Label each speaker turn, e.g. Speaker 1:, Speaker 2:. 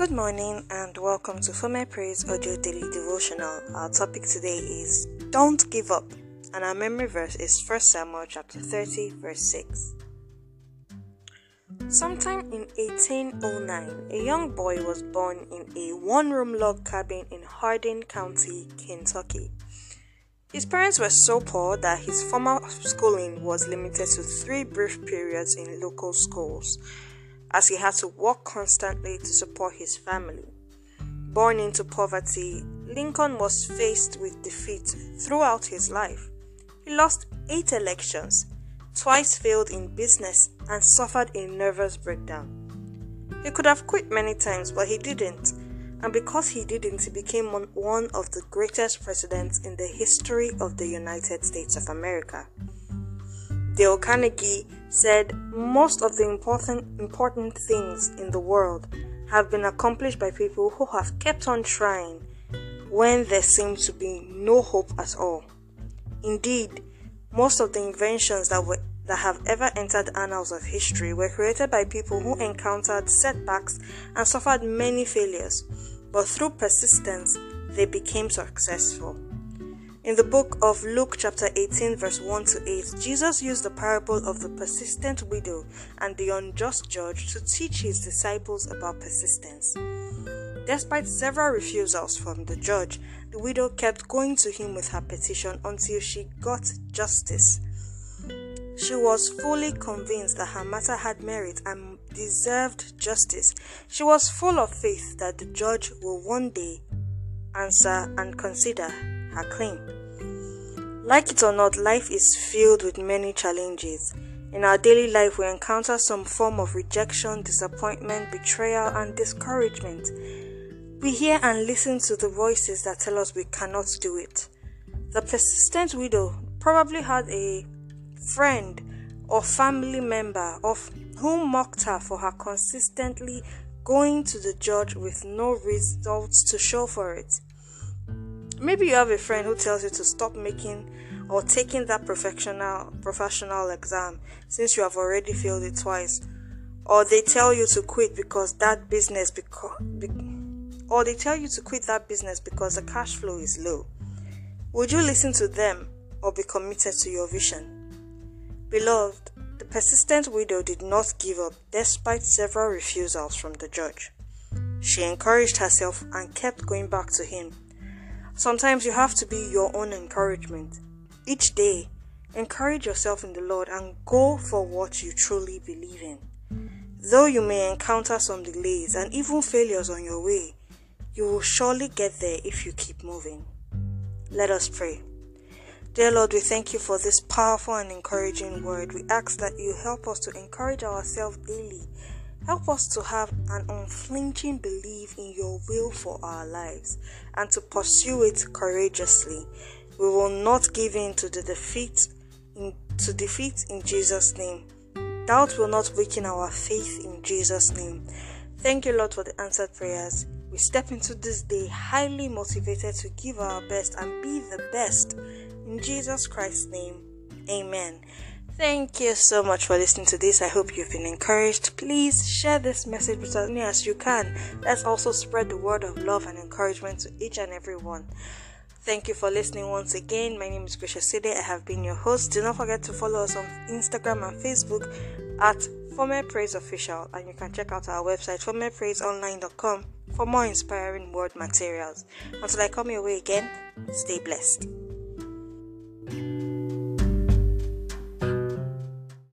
Speaker 1: Good morning and welcome to For My Praise Audio Daily Devotional. Our topic today is Don't Give Up, and our memory verse is 1 Samuel chapter 30, verse 6. Sometime in 1809, a young boy was born in a one room log cabin in Hardin County, Kentucky. His parents were so poor that his formal schooling was limited to three brief periods in local schools as he had to work constantly to support his family. Born into poverty, Lincoln was faced with defeat throughout his life. He lost eight elections, twice failed in business, and suffered a nervous breakdown. He could have quit many times, but he didn't. And because he didn't, he became one of the greatest presidents in the history of the United States of America. Dale Carnegie said most of the important important things in the world have been accomplished by people who have kept on trying when there seemed to be no hope at all. Indeed, most of the inventions that were that have ever entered annals of history were created by people who encountered setbacks and suffered many failures, but through persistence they became successful. In the book of Luke, chapter 18, verse 1 to 8, Jesus used the parable of the persistent widow and the unjust judge to teach his disciples about persistence. Despite several refusals from the judge, the widow kept going to him with her petition until she got justice. She was fully convinced that her matter had merit and deserved justice. She was full of faith that the judge will one day answer and consider her claim. Like it or not, life is filled with many challenges. In our daily life, we encounter some form of rejection, disappointment, betrayal, and discouragement. We hear and listen to the voices that tell us we cannot do it. The persistent widow probably had a friend or family member of whom mocked her for her consistently going to the judge with no results to show for it. Maybe you have a friend who tells you to stop making or taking that professional professional exam since you have already failed it twice. Or they tell you to quit because that business because be, or they tell you to quit that business because the cash flow is low. Would you listen to them or be committed to your vision? Beloved, the persistent widow did not give up despite several refusals from the judge. She encouraged herself and kept going back to him Sometimes you have to be your own encouragement. Each day, encourage yourself in the Lord and go for what you truly believe in. Though you may encounter some delays and even failures on your way, you will surely get there if you keep moving. Let us pray. Dear Lord, we thank you for this powerful and encouraging word. We ask that you help us to encourage ourselves daily Help us to have an unflinching belief in your will for our lives and to pursue it courageously. We will not give in to the defeat in, to defeat in Jesus' name. Doubt will not weaken our faith in Jesus' name. Thank you, Lord, for the answered prayers. We step into this day highly motivated to give our best and be the best. In Jesus Christ's name, amen. Thank you so much for listening to this. I hope you've been encouraged. Please share this message with as many as you can. Let's also spread the word of love and encouragement to each and every one. Thank you for listening once again. My name is Grisha Side. I have been your host. Do not forget to follow us on Instagram and Facebook at Former Praise Official, and you can check out our website formerpraiseonline.com for more inspiring word materials. Until I come your way again, stay blessed.